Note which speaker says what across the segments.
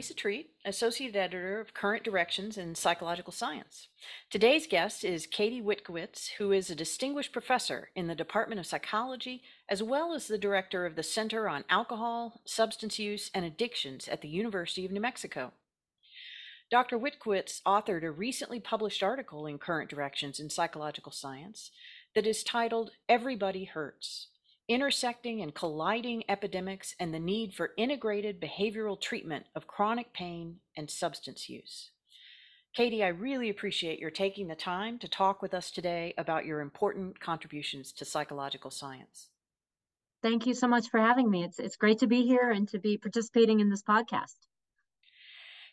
Speaker 1: Teresa Treat, Associate Editor of Current Directions in Psychological Science. Today's guest is Katie Witkiewitz, who is a distinguished professor in the Department of Psychology, as well as the director of the Center on Alcohol, Substance Use, and Addictions at the University of New Mexico. Dr. Witkiewitz authored a recently published article in Current Directions in Psychological Science that is titled Everybody Hurts intersecting and colliding epidemics and the need for integrated behavioral treatment of chronic pain and substance use. Katie, I really appreciate your taking the time to talk with us today about your important contributions to psychological science.
Speaker 2: Thank you so much for having me. It's it's great to be here and to be participating in this podcast.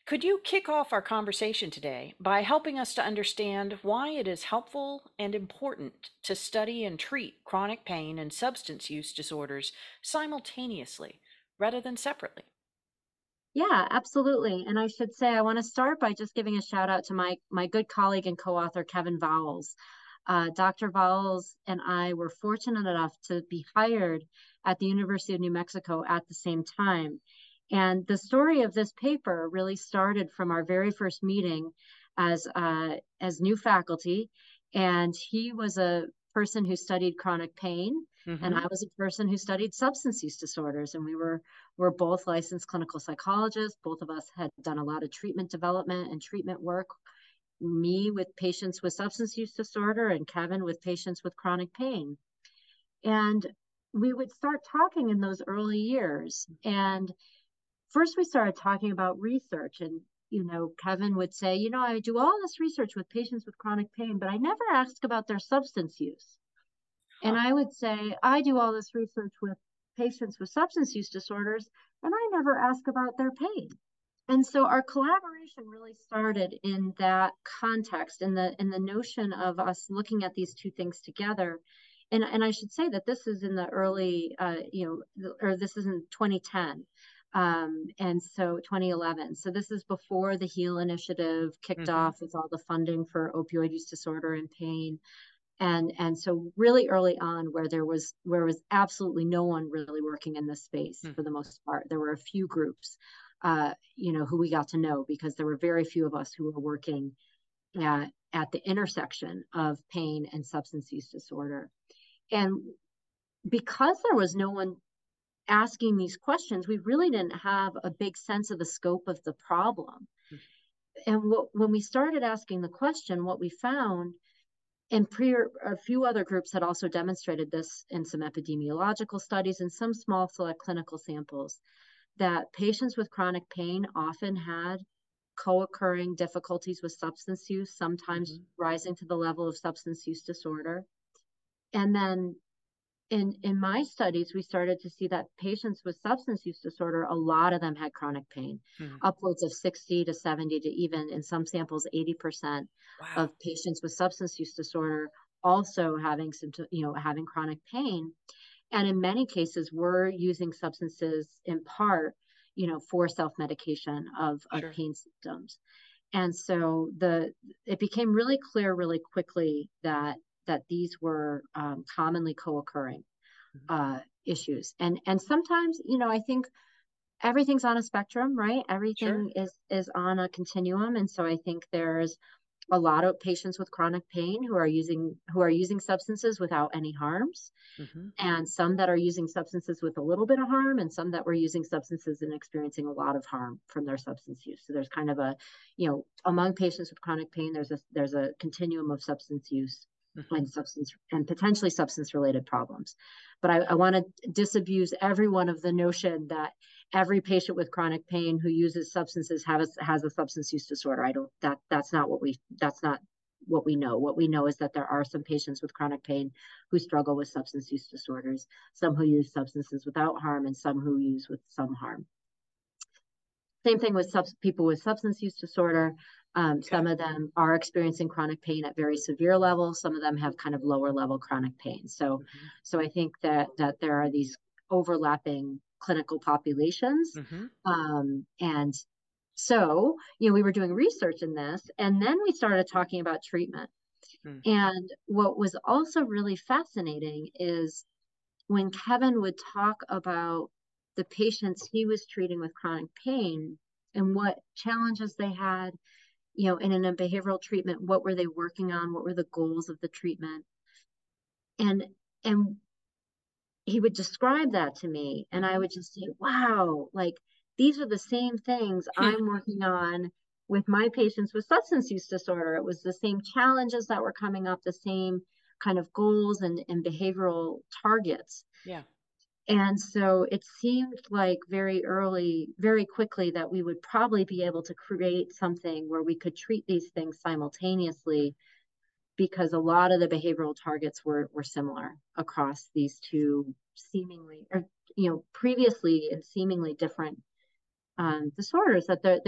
Speaker 1: Could you kick off our conversation today by helping us to understand why it is helpful and important to study and treat chronic pain and substance use disorders simultaneously rather than separately?
Speaker 2: Yeah, absolutely. And I should say, I want to start by just giving a shout out to my, my good colleague and co author, Kevin Vowles. Uh, Dr. Vowles and I were fortunate enough to be hired at the University of New Mexico at the same time. And the story of this paper really started from our very first meeting as uh, as new faculty, and he was a person who studied chronic pain, mm-hmm. and I was a person who studied substance use disorders, and we were were both licensed clinical psychologists. Both of us had done a lot of treatment development and treatment work. Me with patients with substance use disorder, and Kevin with patients with chronic pain, and we would start talking in those early years and first we started talking about research and you know kevin would say you know i do all this research with patients with chronic pain but i never ask about their substance use. And i would say i do all this research with patients with substance use disorders and i never ask about their pain. And so our collaboration really started in that context in the in the notion of us looking at these two things together. And and i should say that this is in the early uh, you know or this is in 2010 um, and so 2011. So this is before the HEAL initiative kicked mm-hmm. off with all the funding for opioid use disorder and pain. And, and so really early on where there was where was absolutely no one really working in this space mm-hmm. for the most part there were a few groups uh, you know who we got to know because there were very few of us who were working at, at the intersection of pain and substance use disorder and because there was no one asking these questions, we really didn't have a big sense of the scope of the problem. Mm-hmm. And what, when we started asking the question, what we found, and prior, a few other groups had also demonstrated this in some epidemiological studies and some small select clinical samples, that patients with chronic pain often had co-occurring difficulties with substance use, sometimes mm-hmm. rising to the level of substance use disorder. And then in in my studies we started to see that patients with substance use disorder a lot of them had chronic pain hmm. upwards of 60 to 70 to even in some samples 80% wow. of patients with substance use disorder also having symptom you know having chronic pain and in many cases we're using substances in part you know for self-medication of, sure. of pain symptoms and so the it became really clear really quickly that that these were um, commonly co-occurring mm-hmm. uh, issues and and sometimes you know i think everything's on a spectrum right everything sure. is is on a continuum and so i think there's a lot of patients with chronic pain who are using who are using substances without any harms mm-hmm. and some that are using substances with a little bit of harm and some that were using substances and experiencing a lot of harm from their substance use so there's kind of a you know among patients with chronic pain there's a there's a continuum of substance use mm-hmm. and substance and potentially substance related problems. But I, I want to disabuse everyone of the notion that every patient with chronic pain who uses substances has has a substance use disorder. I don't that that's not what we that's not what we know. What we know is that there are some patients with chronic pain who struggle with substance use disorders, some who use substances without harm, and some who use with some harm. Same thing with sub- people with substance use disorder. Um, okay. Some of them are experiencing chronic pain at very severe levels. Some of them have kind of lower level chronic pain. So, mm-hmm. so I think that that there are these overlapping clinical populations, mm-hmm. um, and so you know we were doing research in this, and then we started talking about treatment. Mm-hmm. And what was also really fascinating is when Kevin would talk about the patients he was treating with chronic pain and what challenges they had, you know, and in a behavioral treatment, what were they working on? What were the goals of the treatment? And and he would describe that to me and I would just say, wow, like these are the same things hmm. I'm working on with my patients with substance use disorder. It was the same challenges that were coming up, the same kind of goals and, and behavioral targets.
Speaker 1: Yeah.
Speaker 2: And so it seemed like very early, very quickly, that we would probably be able to create something where we could treat these things simultaneously because a lot of the behavioral targets were, were similar across these two seemingly, or, you know, previously and seemingly different um, disorders that they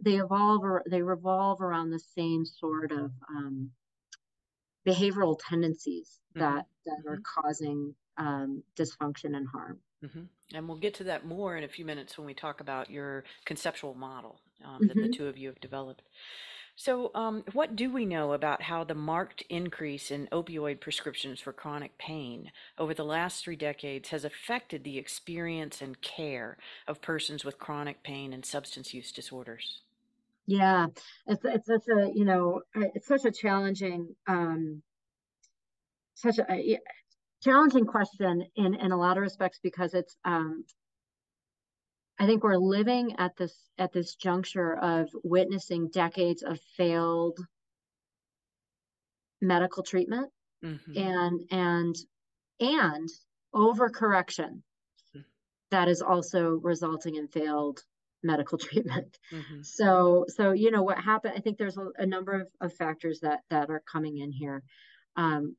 Speaker 2: they evolve or they revolve around the same sort of um, behavioral tendencies mm-hmm. that that mm-hmm. are causing um, dysfunction and harm.
Speaker 1: Mm-hmm. And we'll get to that more in a few minutes when we talk about your conceptual model um, that the mm-hmm. two of you have developed. So, um, what do we know about how the marked increase in opioid prescriptions for chronic pain over the last three decades has affected the experience and care of persons with chronic pain and substance use disorders?
Speaker 2: Yeah, it's it's such a you know it's such a challenging um, such a challenging question in in a lot of respects because it's um, I think we're living at this at this juncture of witnessing decades of failed medical treatment mm-hmm. and and and overcorrection that is also resulting in failed medical treatment. Mm-hmm. So so you know what happened I think there's a, a, number of, of factors that that are coming in here. Um,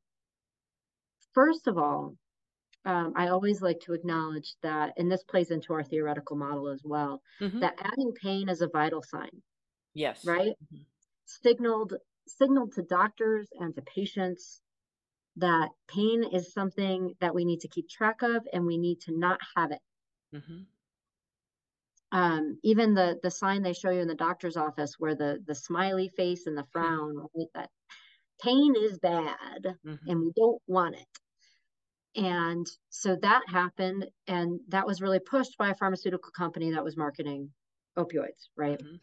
Speaker 2: first of all, um, I always like to acknowledge that, and this plays into our theoretical model as well, mm-hmm. that adding pain is a vital sign.
Speaker 1: Yes.
Speaker 2: Right? Mm-hmm. Signaled signaled to doctors and to patients that pain is something that we need to keep track of and we need to not have it. Mm-hmm. Um, even the the sign they show you in the doctor's office where the the smiley face and the frown, right, that pain is bad mm-hmm. and we don't want it and so that happened and that was really pushed by a pharmaceutical company that was marketing opioids right mm-hmm.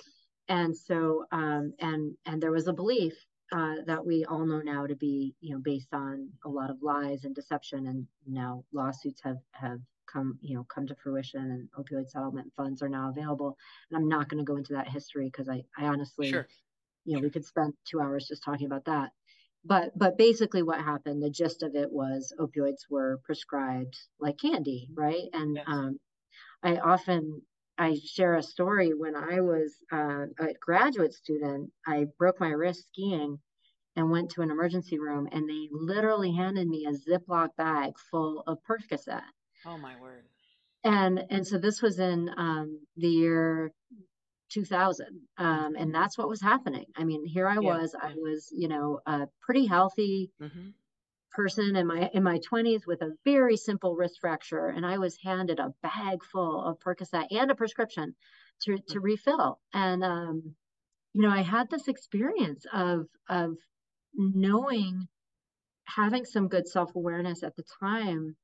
Speaker 2: and so um, and and there was a belief uh, that we all know now to be you know based on a lot of lies and deception and now lawsuits have have come you know come to fruition and opioid settlement funds are now available and i'm not going to go into that history because i i honestly
Speaker 1: sure.
Speaker 2: you know we could spend two hours just talking about that but but basically what happened the gist of it was opioids were prescribed like candy right? And yes. um, i often i share a story. When i was uh, a graduate student i broke my wrist skiing and went to an emergency room and they literally handed me a ziploc bag full of percocet.
Speaker 1: Oh my word.
Speaker 2: And and so this was in um, the year 2000 um, and that's what was happening i mean here i yeah. was i was you know a pretty healthy mm-hmm. person in my in my 20s with a very simple wrist fracture and i was handed a bag full of percocet and a prescription to to mm-hmm. refill and um, you know i had this experience of of knowing having some good self-awareness at the time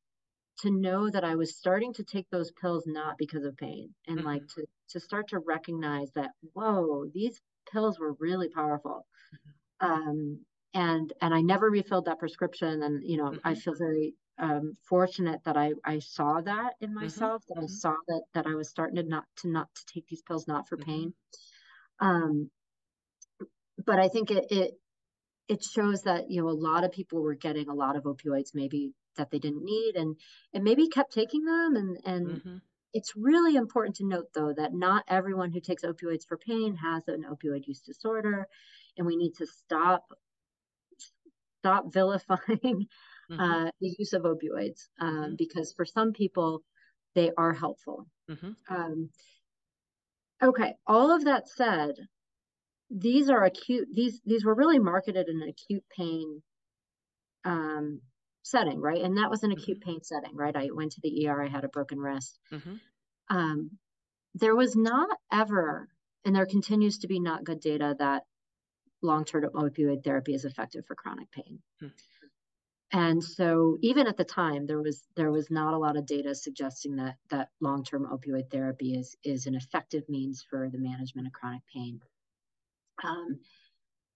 Speaker 2: to know that I was starting to take those pills not because of pain and mm-hmm. like to to start to recognize that whoa these pills were really powerful mm-hmm. um, and and I never refilled that prescription and you know mm-hmm. I feel very um, fortunate that I I saw that in mm-hmm. myself that I mm-hmm. saw that that I was starting to not to not to take these pills not for mm-hmm. pain um but I think it it it shows that you know a lot of people were getting a lot of opioids maybe that they didn't need and and maybe kept taking them and and mm-hmm. it's really important to note though that not everyone who takes opioids for pain has an opioid use disorder and we need to stop stop vilifying mm-hmm. uh, the use of opioids um, mm-hmm. because for some people they are helpful mm-hmm. um, okay all of that said these are acute these these were really marketed in an acute pain um, setting, right? And that was an acute mm-hmm. pain setting, right? I went to the ER, I had a broken wrist. Mm-hmm. Um, there was not ever, and there continues to be not good data that long term opioid therapy is effective for chronic pain. Mm-hmm. and so even at the time there was there was not a lot of data suggesting that that long-term opioid therapy is is an effective means for the management of chronic pain um,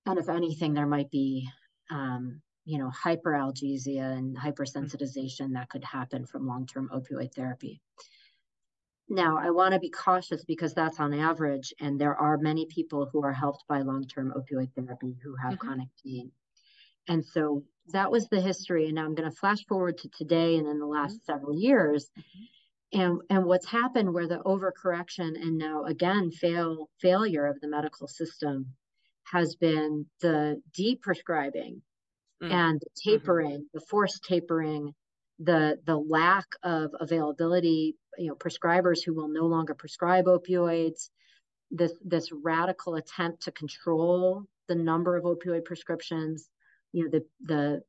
Speaker 2: and if anything there might be um, you know hyperalgesia and hypersensitization that could happen from long-term opioid therapy now i want to be cautious because that's on average and there are many people who are helped by long-term opioid therapy who have mm-hmm. chronic pain and so that was the history. And now I'm going to flash forward to today and in the last mm-hmm. several years. Mm-hmm. And, and what's happened where the overcorrection and now again fail failure of the medical system has been the deprescribing mm-hmm. and tapering, mm-hmm. the forced tapering, the the lack of availability, you know, prescribers who will no longer prescribe opioids, this this radical attempt to control the number of opioid prescriptions, you know the the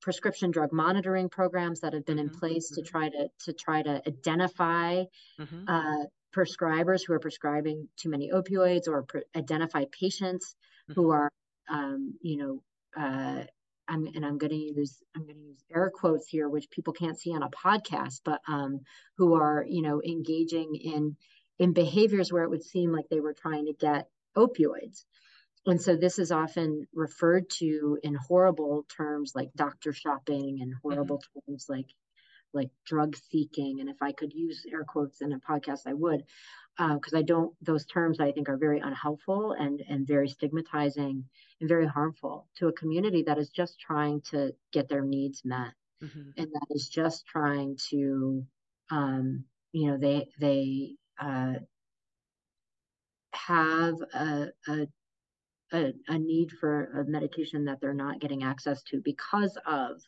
Speaker 2: prescription drug monitoring programs that have been mm-hmm, in place mm-hmm. to try to to try to identify mm-hmm. uh, prescribers who are prescribing too many opioids or pre- identify patients who mm-hmm. are um, you know uh, I'm, and I'm going to use I'm going to use air quotes here, which people can't see on a podcast, but um, who are you know engaging in in behaviors where it would seem like they were trying to get opioids. And so this is often referred to in horrible terms like doctor shopping and horrible mm-hmm. terms like like drug seeking. And if I could use air quotes in a podcast, I would, because uh, I don't. Those terms I think are very unhelpful and and very stigmatizing and very harmful to a community that is just trying to get their needs met, mm-hmm. and that is just trying to, um, you know, they they uh, have a, a a, a need for a medication that they're not getting access to because of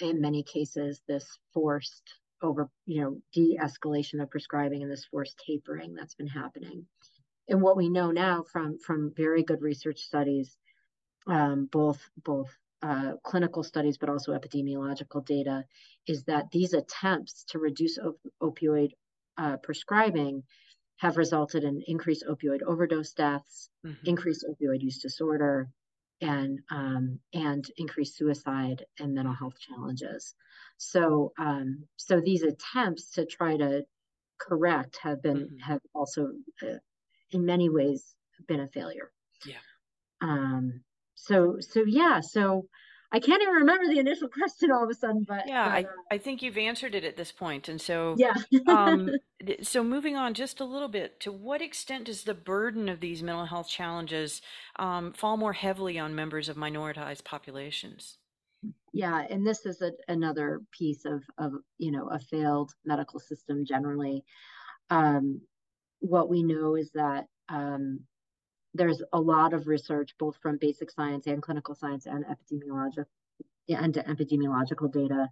Speaker 2: in many cases this forced over you know de-escalation of prescribing and this forced tapering that's been happening and what we know now from from very good research studies um, both both uh, clinical studies but also epidemiological data is that these attempts to reduce op- opioid uh, prescribing have resulted in increased opioid overdose deaths, mm-hmm. increased opioid use disorder, and um, and increased suicide and mental health challenges. So um, so these attempts to try to correct have been mm-hmm. have also uh, in many ways been a failure.
Speaker 1: Yeah.
Speaker 2: Um. So so yeah. So I can't even remember the initial question all of a sudden, but
Speaker 1: yeah,
Speaker 2: but,
Speaker 1: I, uh, I think you've answered it at this point. And so,
Speaker 2: yeah.
Speaker 1: um, so moving on just a little bit, to what extent does the burden of these mental health challenges um, fall more heavily on members of minoritized populations?
Speaker 2: Yeah, and this is a, another piece of, of, you know, a failed medical system generally. Um, what we know is that um, there's a lot of research, both from basic science and clinical science and epidemiological and epidemiological data,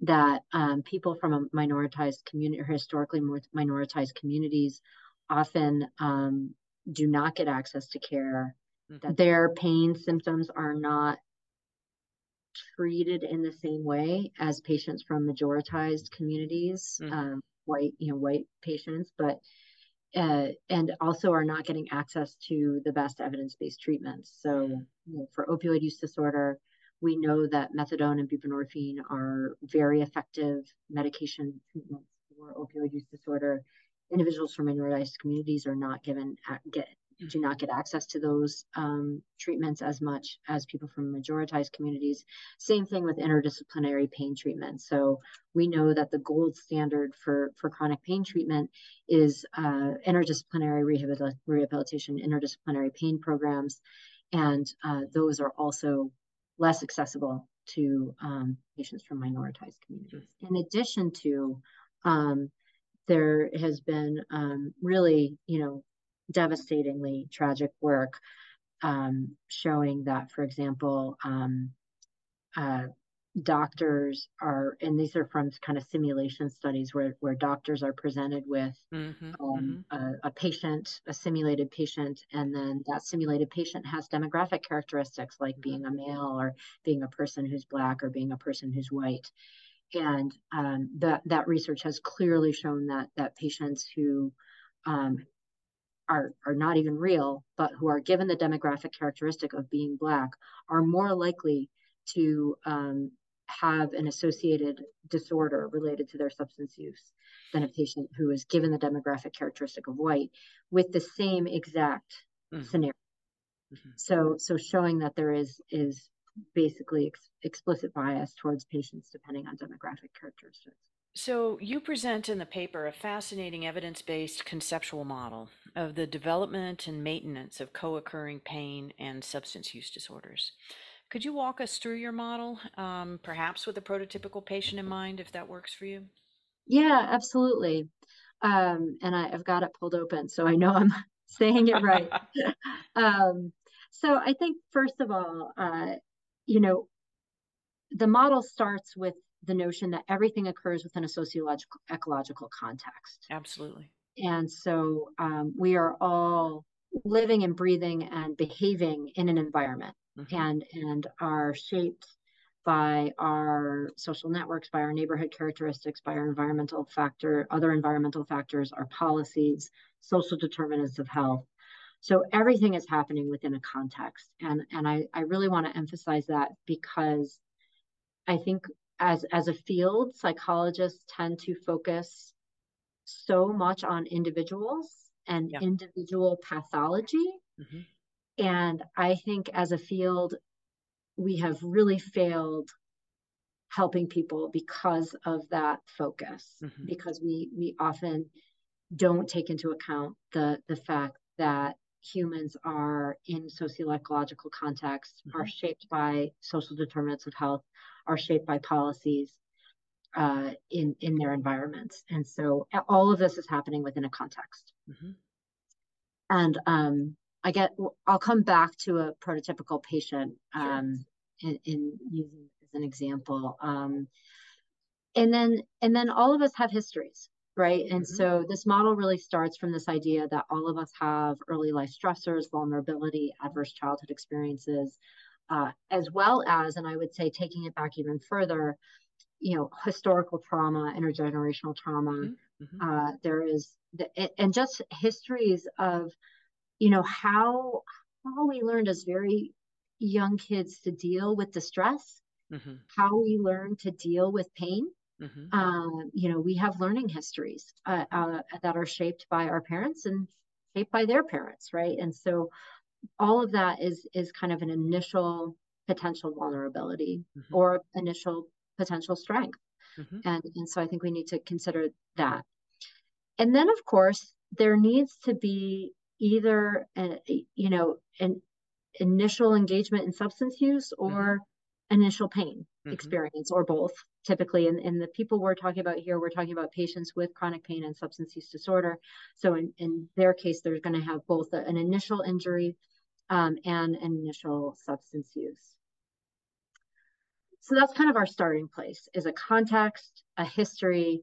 Speaker 2: that um, people from a minoritized community or historically more minoritized communities often um, do not get access to care. Mm-hmm. That their pain symptoms are not treated in the same way as patients from majoritized communities, mm-hmm. um, white you know white patients, but uh, and also are not getting access to the best evidence-based treatments. So you know, for opioid use disorder, we know that methadone and buprenorphine are very effective medication treatments for opioid use disorder. Individuals from minoritized communities are not given get do not get access to those um, treatments as much as people from majoritized communities. Same thing with interdisciplinary pain treatment. So we know that the gold standard for, for chronic pain treatment is uh, interdisciplinary rehabil- rehabilitation, interdisciplinary pain programs, and uh, those are also less accessible to um, patients from minoritized communities. In addition to um, there has been um, really, you know, devastatingly tragic work um, showing that, for example, um, uh, doctors are, and these are from kind of simulation studies where, where doctors are presented with mm-hmm, um, mm-hmm. A, a, patient, a simulated patient, and then that simulated patient has demographic characteristics like mm-hmm. being a male or being a person who's black or being a person who's white. And um, that that research has clearly shown that that patients who um, are, are not even real, but who are given the demographic characteristic of being Black are more likely to um, have an associated disorder related to their substance use than a patient who is given the demographic characteristic of white with the same exact mm-hmm. scenario. Mm-hmm. So, so showing that there is is basically ex- explicit bias towards patients depending on demographic characteristics.
Speaker 1: So, you present in the paper a fascinating evidence based conceptual model of the development and maintenance of co occurring pain and substance use disorders. Could you walk us through your model, um, perhaps with a prototypical patient in mind, if that works for you?
Speaker 2: Yeah, absolutely. Um, and I, have got it pulled open, so I know I'm saying it right. um, so I think, first of all, uh, you know, the model starts with the notion that everything occurs within a sociological ecological context.
Speaker 1: Absolutely.
Speaker 2: And so um, we are all living and breathing and behaving in an environment mm-hmm. and and are shaped by our social networks, by our neighborhood characteristics, by our environmental factor, other environmental factors, our policies, social determinants of health. So everything is happening within a context. And, and I, I really want to emphasize that because I think as, as a field, psychologists tend to focus so much on individuals and yeah. individual pathology. Mm-hmm. And I think as a field, we have really failed helping people because of that focus, mm-hmm. because we we often don't take into account the the fact that humans are in socio-ecological contexts, mm-hmm. are shaped by social determinants of health, are shaped by policies uh, in in their environments, and so all of this is happening within a context. Mm-hmm. And um, I get, I'll come back to a prototypical patient um, sure. in, in, using as an example. Um, and then, and then all of us have histories, right? And mm-hmm. so this model really starts from this idea that all of us have early life stressors, vulnerability, adverse childhood experiences, uh, as well as, and I would say taking it back even further, you know, historical trauma, intergenerational trauma. Mm-hmm. mm-hmm. Uh, there is, the, and just histories of you know how how we learned as very young kids to deal with distress mm-hmm. how we learn to deal with pain mm-hmm. um, you know we have learning histories uh, uh, that are shaped by our parents and shaped by their parents right and so all of that is is kind of an initial potential vulnerability mm-hmm. or initial potential strength mm-hmm. and and so i think we need to consider that and then of course there needs to be either a, you know an initial engagement in substance use or mm-hmm. initial pain mm-hmm. experience or both typically and, and the people we're talking about here we're talking about patients with chronic pain and substance use disorder so in, in their case they're going to have both an initial injury um, and an initial substance use so that's kind of our starting place is a context a history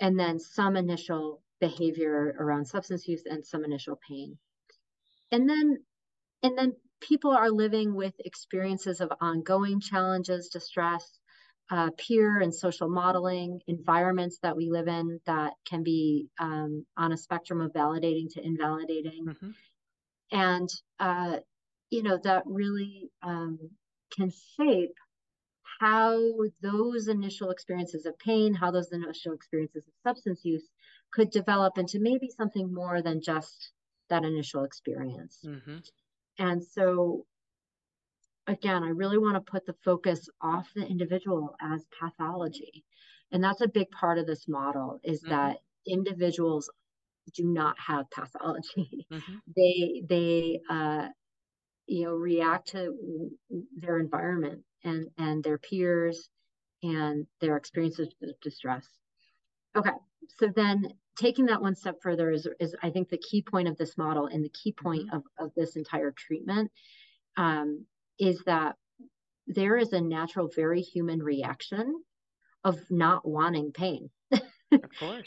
Speaker 2: and then some initial behavior around substance use and some initial pain. And then and then people are living with experiences of ongoing challenges, distress, uh, peer and social modeling, environments that we live in that can be um, on a spectrum of validating to invalidating. Mm-hmm. And, uh, you know, that really um, can shape how those initial experiences of pain, how those initial experiences of substance use could develop into maybe something more than just that initial experience. Mm-hmm. And so, again, I really want to put the focus off the individual as pathology. And that's a big part of this model is mm-hmm. that individuals do not have pathology. Mm-hmm. They, they, uh, you know, react to their environment and, and their peers and their experiences of distress. Okay, so then taking that one step further is, is I think the key point of this model and the key point mm-hmm. of, of this entire treatment um, is that there is a natural, very human reaction of not wanting pain.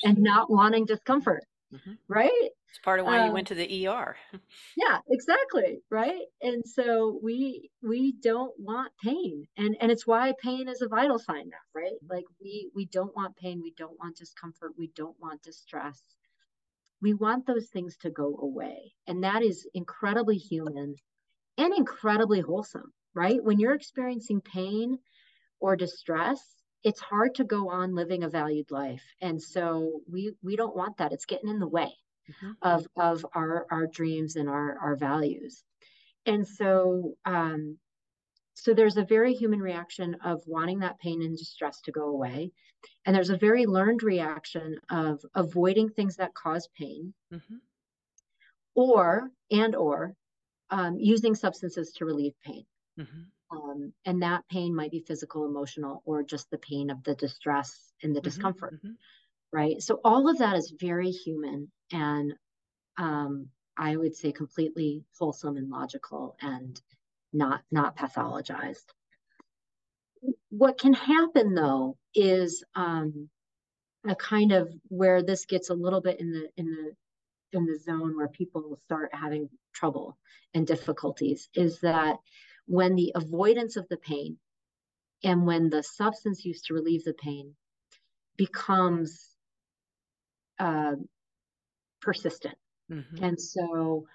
Speaker 2: And not wanting discomfort, mm-hmm. right?
Speaker 1: It's part of why um, you went to the ER.
Speaker 2: yeah, exactly. Right. And so we we don't want pain. And and it's why pain is a vital sign now, right? Mm-hmm. Like we we don't want pain, we don't want discomfort, we don't want distress. We want those things to go away. And that is incredibly human and incredibly wholesome, right? When you're experiencing pain, or distress, it's hard to go on living a valued life. And so we we don't want that. It's getting in the way mm-hmm. of of our our dreams and our our values. And so um so there's a very human reaction of wanting that pain and distress to go away. And there's a very learned reaction of avoiding things that cause pain. Mm-hmm. Or and or um, using substances to relieve pain. Mm-hmm. Um, and that pain might be physical, emotional, or just the pain of the distress and the mm-hmm, discomfort, mm-hmm. right? So all of that is very human and um, I would say completely wholesome and logical and not not pathologized. What can happen though is um, a kind of where this gets a little bit in the in the in the zone where people start having trouble and difficulties is that when the avoidance of the pain and when the substance used to relieve the pain becomes uh, persistent. Mm-hmm. And so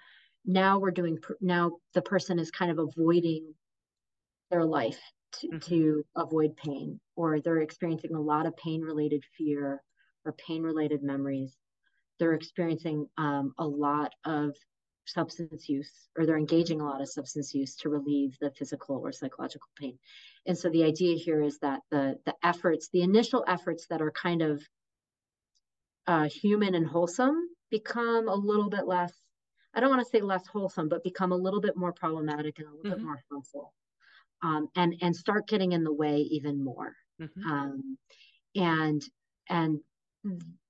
Speaker 2: now we're doing, now the person is kind of avoiding their life to, mm-hmm. to avoid pain, or they're experiencing a lot of pain related fear or pain related memories. They're experiencing um, a lot of substance use or they're engaging a lot of substance use to relieve the physical or psychological pain and so the idea here is that the the efforts the initial efforts that are kind of uh, human and wholesome become a little bit less i don't want to say less wholesome but become a little bit more problematic and a little mm-hmm. bit more harmful um, and and start getting in the way even more mm-hmm. um, and and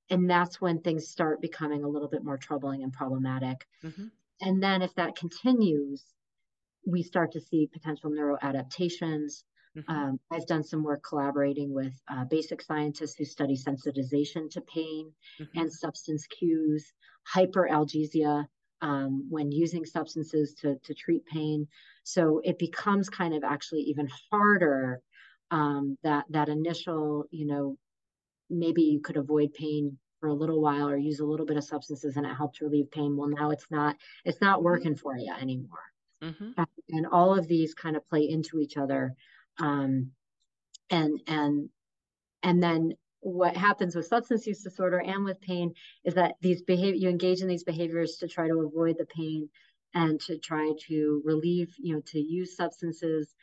Speaker 2: and that's when things start becoming a little bit more troubling and problematic mm-hmm. And then if that continues, we start to see potential neuroadaptations. Mm-hmm. Um, I've done some work collaborating with uh, basic scientists who study sensitization to pain mm-hmm. and substance cues, hyperalgesia um, when using substances to, to treat pain. So it becomes kind of actually even harder um, that that initial, you know, maybe you could avoid pain for a little while or use a little bit of substances and it helped relieve pain well now it's not it's not mm-hmm. working for you anymore mm-hmm. and all of these kind of play into each other um, and and and then what happens with substance use disorder and with pain is that these behavior you engage in these behaviors to try to avoid the pain and to try to relieve you know to use substances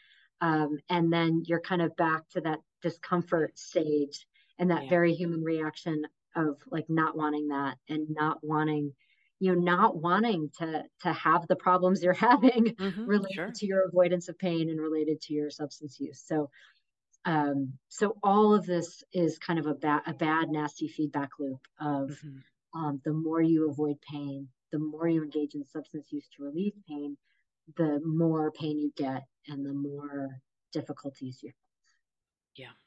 Speaker 2: um, and then you're kind of back to that discomfort stage and that yeah. very human reaction of like not wanting that and not wanting you know not wanting to to have the problems you're having mm-hmm, related sure. to your avoidance of pain and related to your substance use so um so all of this is kind of a bad a bad nasty feedback loop of mm-hmm. um, the more you avoid pain the more you engage in substance use to relieve pain the more pain you get and the more difficulties you have
Speaker 1: yeah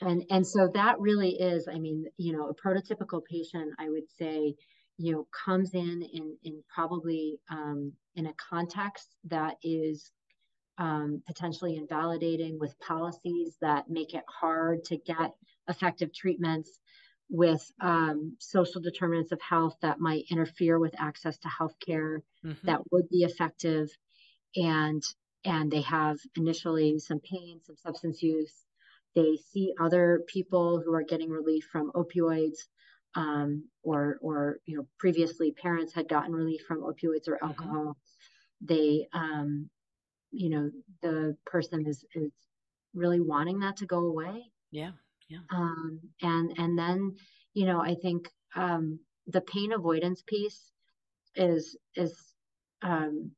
Speaker 2: and and so that really is i mean you know a prototypical patient i would say you know comes in in in probably um, in a context that is um, potentially invalidating with policies that make it hard to get effective treatments with um, social determinants of health that might interfere with access to health care mm-hmm. that would be effective and and they have initially some pain some substance use they see other people who are getting relief from opioids, um, or or you know previously parents had gotten relief from opioids or mm-hmm. alcohol. Mm-hmm. They, um, you know, the person is is really wanting that to go away.
Speaker 1: Yeah, yeah.
Speaker 2: Um, and and then you know I think um, the pain avoidance piece is is um,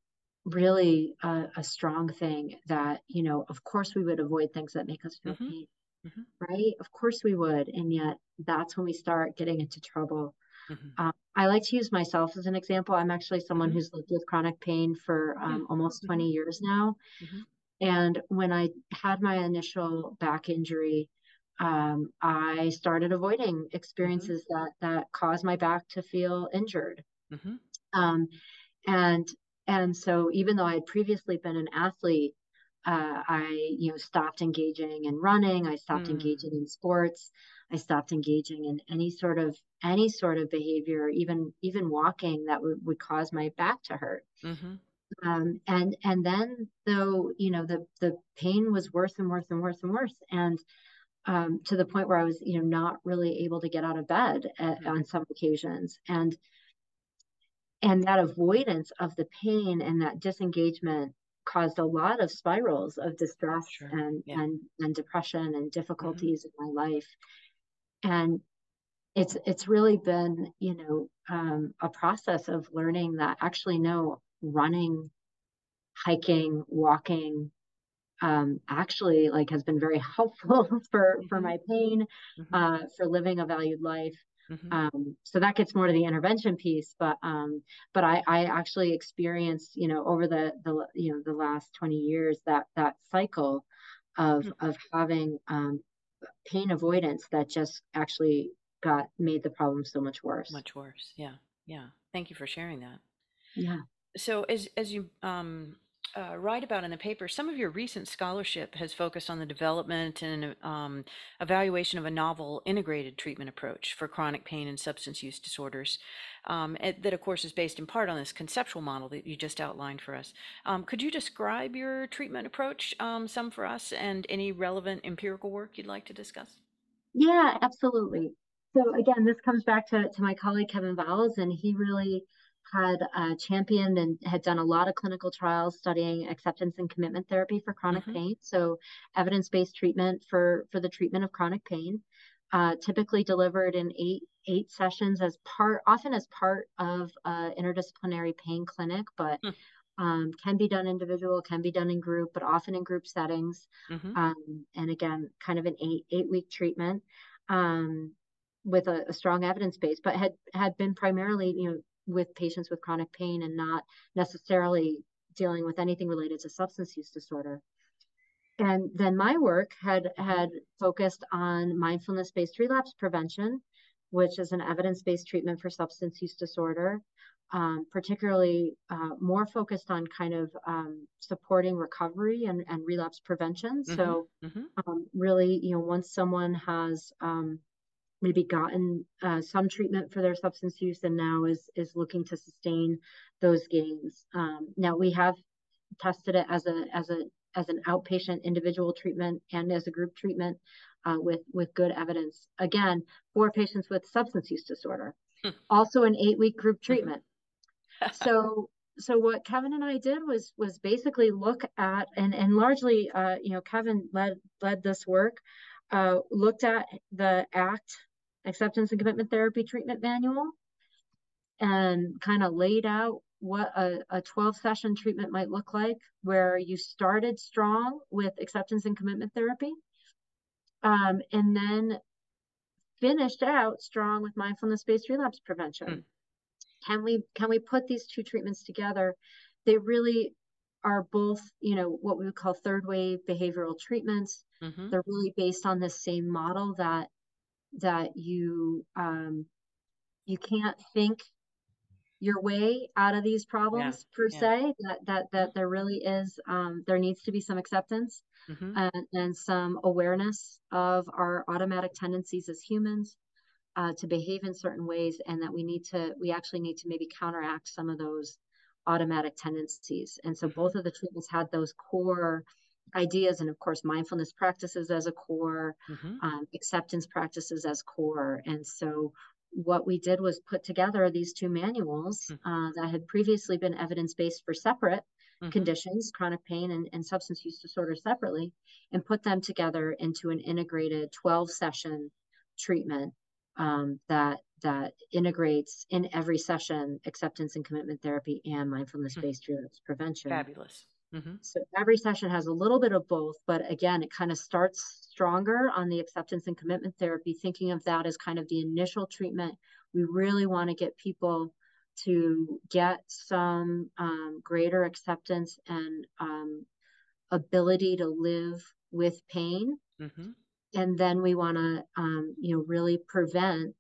Speaker 2: really a, a, strong thing that you know of course we would avoid things that make us feel mm-hmm. pain mm-hmm. right of course we would and yet that's when we start getting into trouble mm-hmm. um, i like to use myself as an example i'm actually someone mm-hmm. who's lived with chronic pain for um, almost 20 mm-hmm. years now mm-hmm. and when i had my initial back injury um, i started avoiding experiences that that caused my back to feel injured um, and and so even though I had previously been an athlete, uh, I, you know, stopped engaging in running. I stopped mm. engaging in sports. I stopped engaging in any sort of any sort of behavior, even even walking that would, would cause my back to hurt. Mm-hmm. Um, and and then though you know the the pain was worse and worse and worse and worse, and um, to the point where I was you know not really able to get out of bed at, mm-hmm. on some occasions, and and that avoidance of the pain and that disengagement caused a lot of spirals of distress sure. and, yeah. and and depression and mm-hmm. difficulties mm-hmm. in my life and it's it's really been you know um, a process of learning that actually no running hiking walking um, actually like has been very helpful for mm-hmm. for my pain mm-hmm. uh, for living a valued life Mm-hmm. Um, so that gets more to the intervention piece, but um, but I, I actually experienced, you know, over the the you know the last 20 years that that cycle of mm-hmm. of having um, pain avoidance that just actually got made the problem so much worse.
Speaker 1: Much worse. Yeah. Yeah. Thank you for sharing that.
Speaker 2: Yeah.
Speaker 1: So as as you um uh, write about in the paper, some of your recent scholarship has focused on the development and um, evaluation of a novel integrated treatment approach for chronic pain and substance use disorders. Um, it, that, of course, is based in part on this conceptual model that you just outlined for us. Um, could you describe your treatment approach um, some for us and any relevant empirical work you'd like to discuss?
Speaker 2: Yeah, absolutely. So again, this comes back to, to my colleague Kevin Vowles, and he really had uh, championed and had done a lot of clinical trials studying acceptance and commitment therapy for chronic mm-hmm. pain. So evidence-based treatment for for the treatment of chronic pain, uh, typically delivered in eight eight sessions as part, often as part of uh, interdisciplinary pain clinic, but. Mm. Um, can be done individual, can be done in group, but often in group settings. Mm-hmm. Um, and again, kind of an eight eight week treatment um, with a, a, strong evidence base, but had had been primarily you know with patients with chronic pain and not necessarily dealing with anything related to substance use disorder. And then my work had had focused on mindfulness-based relapse prevention, which is an evidence-based treatment for substance use disorder, um, particularly uh, more focused on kind of um, supporting recovery and, and relapse prevention. Mm-hmm, so, mm-hmm. Um, really, you know, once someone has um, maybe gotten uh, some treatment for their substance use and now is is looking to sustain those gains. Um, now we have tested it as a as a as an outpatient individual treatment and as a group treatment uh, with with good evidence. Again, for patients with substance use disorder, hmm. also an eight week group mm-hmm. treatment. so so what Kevin and I did was was basically look at and and largely uh, you know Kevin led led this work uh, looked at the ACT acceptance and commitment therapy treatment manual and kind of laid out what a, a 12 session treatment might look like where you started strong with acceptance and commitment therapy um, and then finished out strong with mindfulness based relapse prevention mm. can we can we put these two treatments together they really are both you know what we would call third wave behavioral treatments mm-hmm. they're really based on this same model that that you um, you can't think your way out of these problems yeah, per yeah. se that that that there really is um, there needs to be some acceptance mm-hmm. and, and, some awareness of our automatic tendencies as humans uh, to behave in certain ways and that we need to we actually need to maybe counteract some of those automatic tendencies and so mm-hmm. both of the treatments had those core ideas and of course mindfulness practices as a core mm-hmm. um, acceptance practices as core and so what we did was put together these two manuals mm-hmm. uh, that had previously been evidence-based for separate mm-hmm. conditions chronic pain and, and substance use disorder separately and put them together into an integrated 12 session treatment um, that that integrates in every session acceptance and commitment therapy and mindfulness based mm-hmm. prevention.
Speaker 1: Fabulous.
Speaker 2: Mm-hmm. So every session has a little bit of both, but again, it kind of starts stronger on the acceptance and commitment therapy, thinking of that as kind of the initial treatment. We really want to get people to get some um, greater acceptance and um, ability to live with pain. Mm-hmm. And then we want to, um, you know, really prevent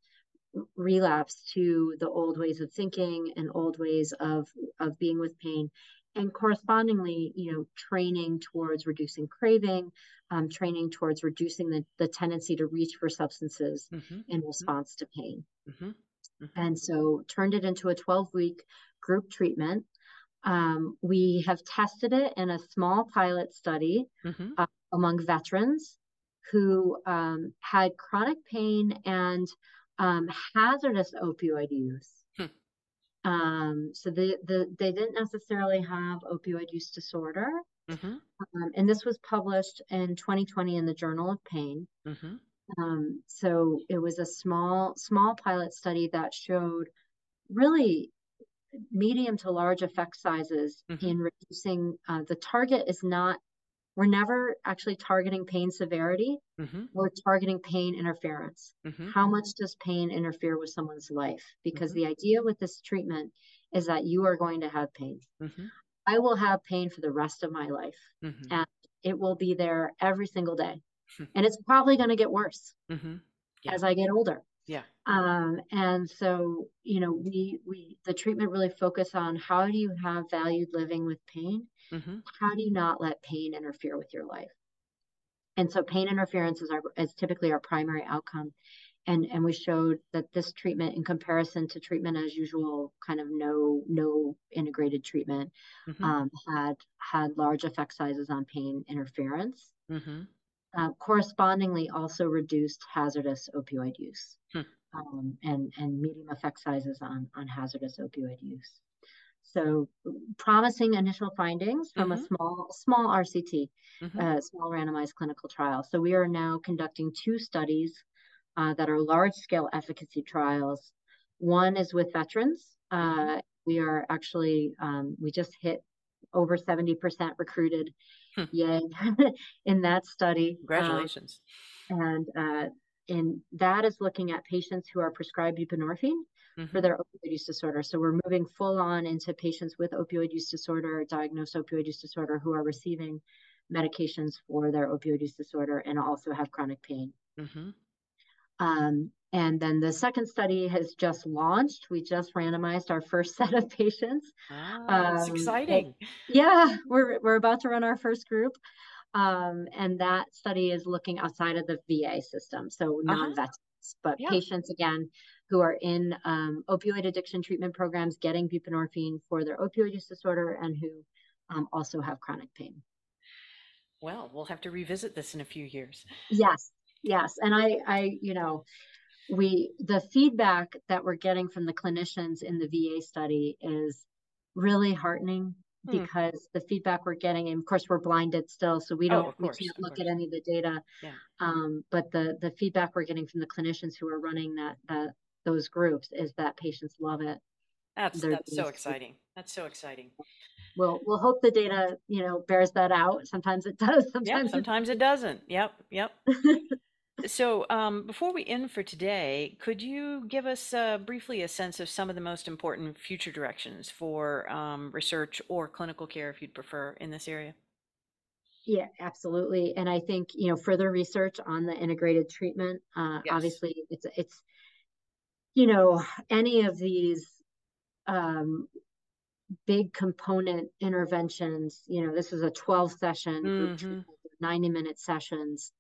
Speaker 2: relapse to the old ways of thinking and old ways of of being with pain and correspondingly, you know, training towards reducing craving, um, training towards reducing the, the tendency to reach for substances mm-hmm. in mm-hmm. response to pain. Mm-hmm. mm-hmm. And so turned it into a 12 week group treatment Um, we have tested it in a small pilot study
Speaker 1: Mm-hmm.
Speaker 2: uh, among veterans who um, had chronic pain and um, hazardous opioid use. Um, so the, the, they didn't necessarily have opioid use disorder.
Speaker 1: Mm-hmm.
Speaker 2: Um, and this was published in 2020 in the Journal of Pain.
Speaker 1: Mm-hmm.
Speaker 2: Um, so it was a small, small pilot study that showed really medium to large effect sizes
Speaker 1: Mhm.
Speaker 2: in reducing. Uh, the target is not, we're never actually targeting pain severity.
Speaker 1: Mm-hmm.
Speaker 2: We're targeting pain interference.
Speaker 1: Mm-hmm.
Speaker 2: How much does pain interfere with someone's life? Because
Speaker 1: Mhm.
Speaker 2: the idea with this treatment is that you are going to have pain.
Speaker 1: Mm-hmm.
Speaker 2: I will have pain for the rest of my life.
Speaker 1: Mm-hmm.
Speaker 2: And it will be there every single day.
Speaker 1: Hmm.
Speaker 2: And it's probably going to get worse
Speaker 1: Mm-hmm. Yeah.
Speaker 2: as I get older.
Speaker 1: Yeah.
Speaker 2: Um, and so, you know, we we the treatment really focus on how do you have valued living with pain?
Speaker 1: Mm-hmm.
Speaker 2: How do you not let pain interfere with your life? And so pain interference is our is typically our primary outcome. And and we showed that this treatment in comparison to treatment as usual, kind of no no integrated treatment,
Speaker 1: Mm-hmm.
Speaker 2: um, had had large effect sizes on pain interference
Speaker 1: Mm-hmm.
Speaker 2: Uh, correspondingly also reduced hazardous opioid use
Speaker 1: Hmm.
Speaker 2: um, and, and medium effect sizes on, on hazardous opioid use. So promising initial findings from a
Speaker 1: Mhm.
Speaker 2: small small RCT,
Speaker 1: Mm-hmm.
Speaker 2: uh, small randomized clinical trial. So we are now conducting two studies uh, that are large scale efficacy trials. One is with veterans. Uh, we are actually um, we just hit over 70% recruited.
Speaker 1: Hmm.
Speaker 2: Yay in that study. Um,
Speaker 1: Congratulations.
Speaker 2: and uh, and that is looking at patients who are prescribed buprenorphine for
Speaker 1: Mhm.
Speaker 2: their opioid use disorder. So we're moving full on into patients with opioid use disorder, diagnosed opioid use disorder, who are receiving medications for their opioid use disorder and also have chronic pain.
Speaker 1: Mm-hmm.
Speaker 2: Um, and then the second study has just launched. We just randomized our first set of patients.
Speaker 1: Ah, it's
Speaker 2: Um,
Speaker 1: exciting.
Speaker 2: Yeah, we're we're about to run our first group. Um, and that study is looking outside of the VA system, so non-veterans, but
Speaker 1: Uh-huh. Yeah.
Speaker 2: patients again who are in um, opioid addiction treatment programs getting buprenorphine for their opioid use disorder and who um, also have chronic pain.
Speaker 1: Well, we'll have to revisit this in a few years.
Speaker 2: Yes, yes, and I, I, you know, we the feedback that we're getting from the clinicians in the VA study is really heartening
Speaker 1: Hmm.
Speaker 2: because the feedback we're getting, and of course we're blinded still, so we
Speaker 1: Oh,
Speaker 2: don't
Speaker 1: of
Speaker 2: we can't look
Speaker 1: course.
Speaker 2: at any of the data.
Speaker 1: Yeah.
Speaker 2: Um, but the the feedback we're getting from the clinicians who are running that that those groups is that patients love it.
Speaker 1: That's
Speaker 2: They're
Speaker 1: that's so exciting. That's so exciting.
Speaker 2: We'll we'll hope the data you know bears that out. Sometimes it does.
Speaker 1: Yep,
Speaker 2: Sometimes it
Speaker 1: sometimes it doesn't. Yep, yep. So, um, before we end for today, could you give us uh, briefly a sense of some of the most important future directions for um, research or clinical care, if you'd prefer, in this area?
Speaker 2: Yeah, absolutely. And I think, you know, further research on the integrated treatment, uh,
Speaker 1: Yes.
Speaker 2: obviously it's, it's, you know, any of these, um, big component interventions, you know, this is a 12 session group
Speaker 1: Mhm.
Speaker 2: treatment, 90 minute sessions.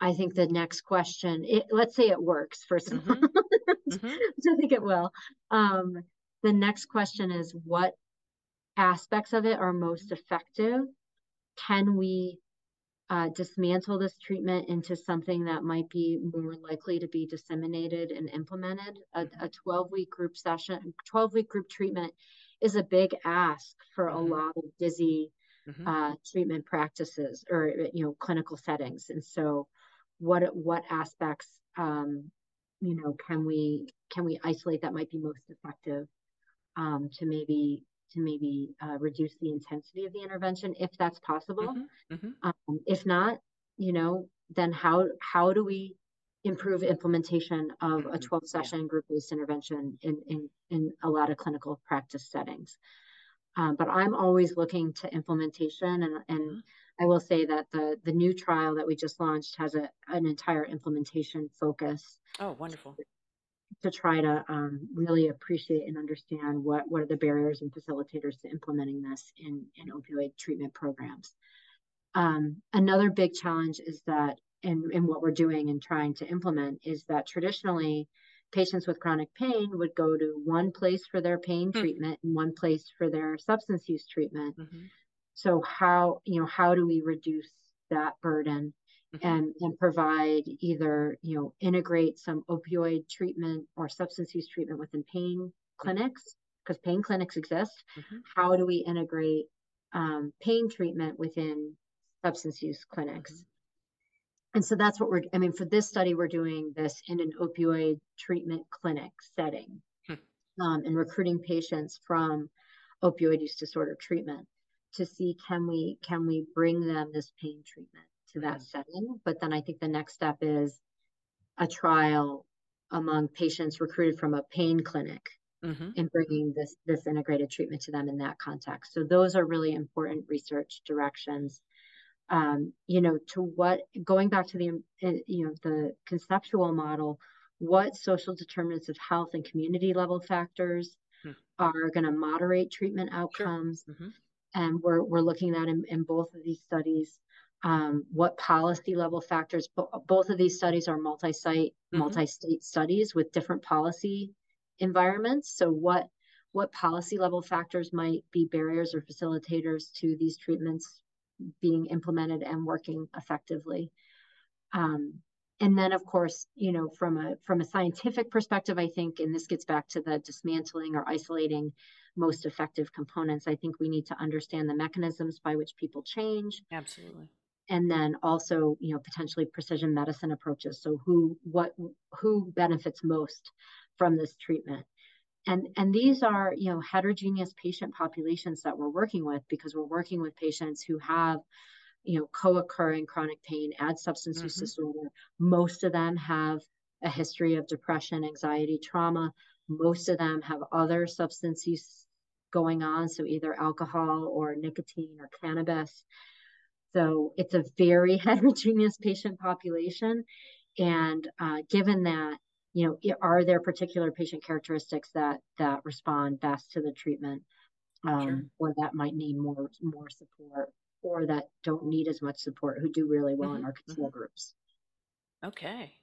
Speaker 2: I think the next question, it, let's say it works first of all, I think it will. Um, the next question is what aspects of it are most effective? Can we uh, dismantle this treatment into something that might be more likely to be disseminated and implemented? A, a 12 week group session, 12 week group treatment is a big ask for a
Speaker 1: Mhm.
Speaker 2: lot of busy
Speaker 1: Mhm.
Speaker 2: uh, treatment practices or you know clinical settings. And so, what what aspects um, you know can we can we isolate that might be most effective um, to maybe to maybe uh, reduce the intensity of the intervention if that's possible.
Speaker 1: Mhm. Mhm.
Speaker 2: Um, if not, you know, then how how do we improve implementation of a
Speaker 1: Mhm.
Speaker 2: 12
Speaker 1: Yeah.
Speaker 2: session group-based intervention in, in in a lot of clinical practice settings? Um, but I'm always looking to implementation, and and
Speaker 1: Mhm.
Speaker 2: I will say that the the new trial that we just launched has a an entire implementation focus
Speaker 1: Oh, wonderful.
Speaker 2: to try to um, really appreciate and understand what what are the barriers and facilitators to implementing this in in opioid treatment programs. Um, another big challenge is that in, in what we're doing and trying to implement is that traditionally patients with chronic pain would go to one place for their pain
Speaker 1: Hmm.
Speaker 2: treatment and one place for their substance use treatment.
Speaker 1: Mhm.
Speaker 2: So how, you know, how do we reduce that burden
Speaker 1: Mhm.
Speaker 2: and and provide either, you know, integrate some opioid treatment or substance use treatment within pain clinics because pain clinics exist.
Speaker 1: Mhm.
Speaker 2: How do we integrate um, pain treatment within substance use clinics?
Speaker 1: Mhm.
Speaker 2: And so that's what we're, I mean, for this study, we're doing this in an opioid treatment clinic setting
Speaker 1: Hmm.
Speaker 2: um, and recruiting patients from opioid use disorder treatment to see can we can we bring them this pain treatment to that
Speaker 1: Mhm.
Speaker 2: setting. But then I think the next step is a trial among patients recruited from a pain clinic
Speaker 1: Mhm.
Speaker 2: and bringing this this integrated treatment to them in that context. So those are really important research directions. Um, you know, to what going back to the uh, you know the conceptual model, what social determinants of health and community level factors
Speaker 1: Hmm.
Speaker 2: are going to moderate treatment outcomes,
Speaker 1: Mhm.
Speaker 2: And we're we're looking at in, in both of these studies. Um, what policy level factors? Bo- both of these studies are multi-site,
Speaker 1: Mhm.
Speaker 2: multi-state studies with different policy environments. So what what policy level factors might be barriers or facilitators to these treatments being implemented and working effectively? Um, and then of course, you know, from a from a scientific perspective, I think, and this gets back to the dismantling or isolating most effective components. I think we need to understand the mechanisms by which people change
Speaker 1: Absolutely.
Speaker 2: and then also you know potentially precision medicine approaches so who what who benefits most from this treatment and and these are you know heterogeneous patient populations that we're working with because we're working with patients who have you know co-occurring chronic pain and substance use
Speaker 1: Mhm.
Speaker 2: disorder most of them have a history of depression anxiety trauma most of them have other substance use going on so either alcohol or nicotine or cannabis so it's a very heterogeneous patient population. And uh, given that, you know, are there particular patient characteristics that that respond best to the treatment, um,
Speaker 1: Sure.
Speaker 2: or that might need more more support, or that don't need as much support, who do really well in
Speaker 1: Mhm.
Speaker 2: our control groups?
Speaker 1: Okay.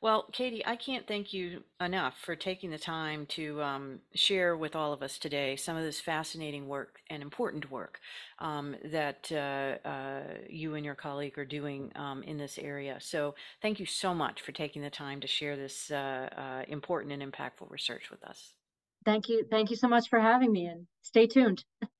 Speaker 1: Well, Katie, I can't thank you enough for taking the time to um, share with all of us today some of this fascinating work and important work um, that uh, uh, you and your colleague are doing um, in this area. So, thank you so much for taking the time to share this uh, uh, important and impactful research with us.
Speaker 2: Thank you, thank you so much for having me, and stay tuned.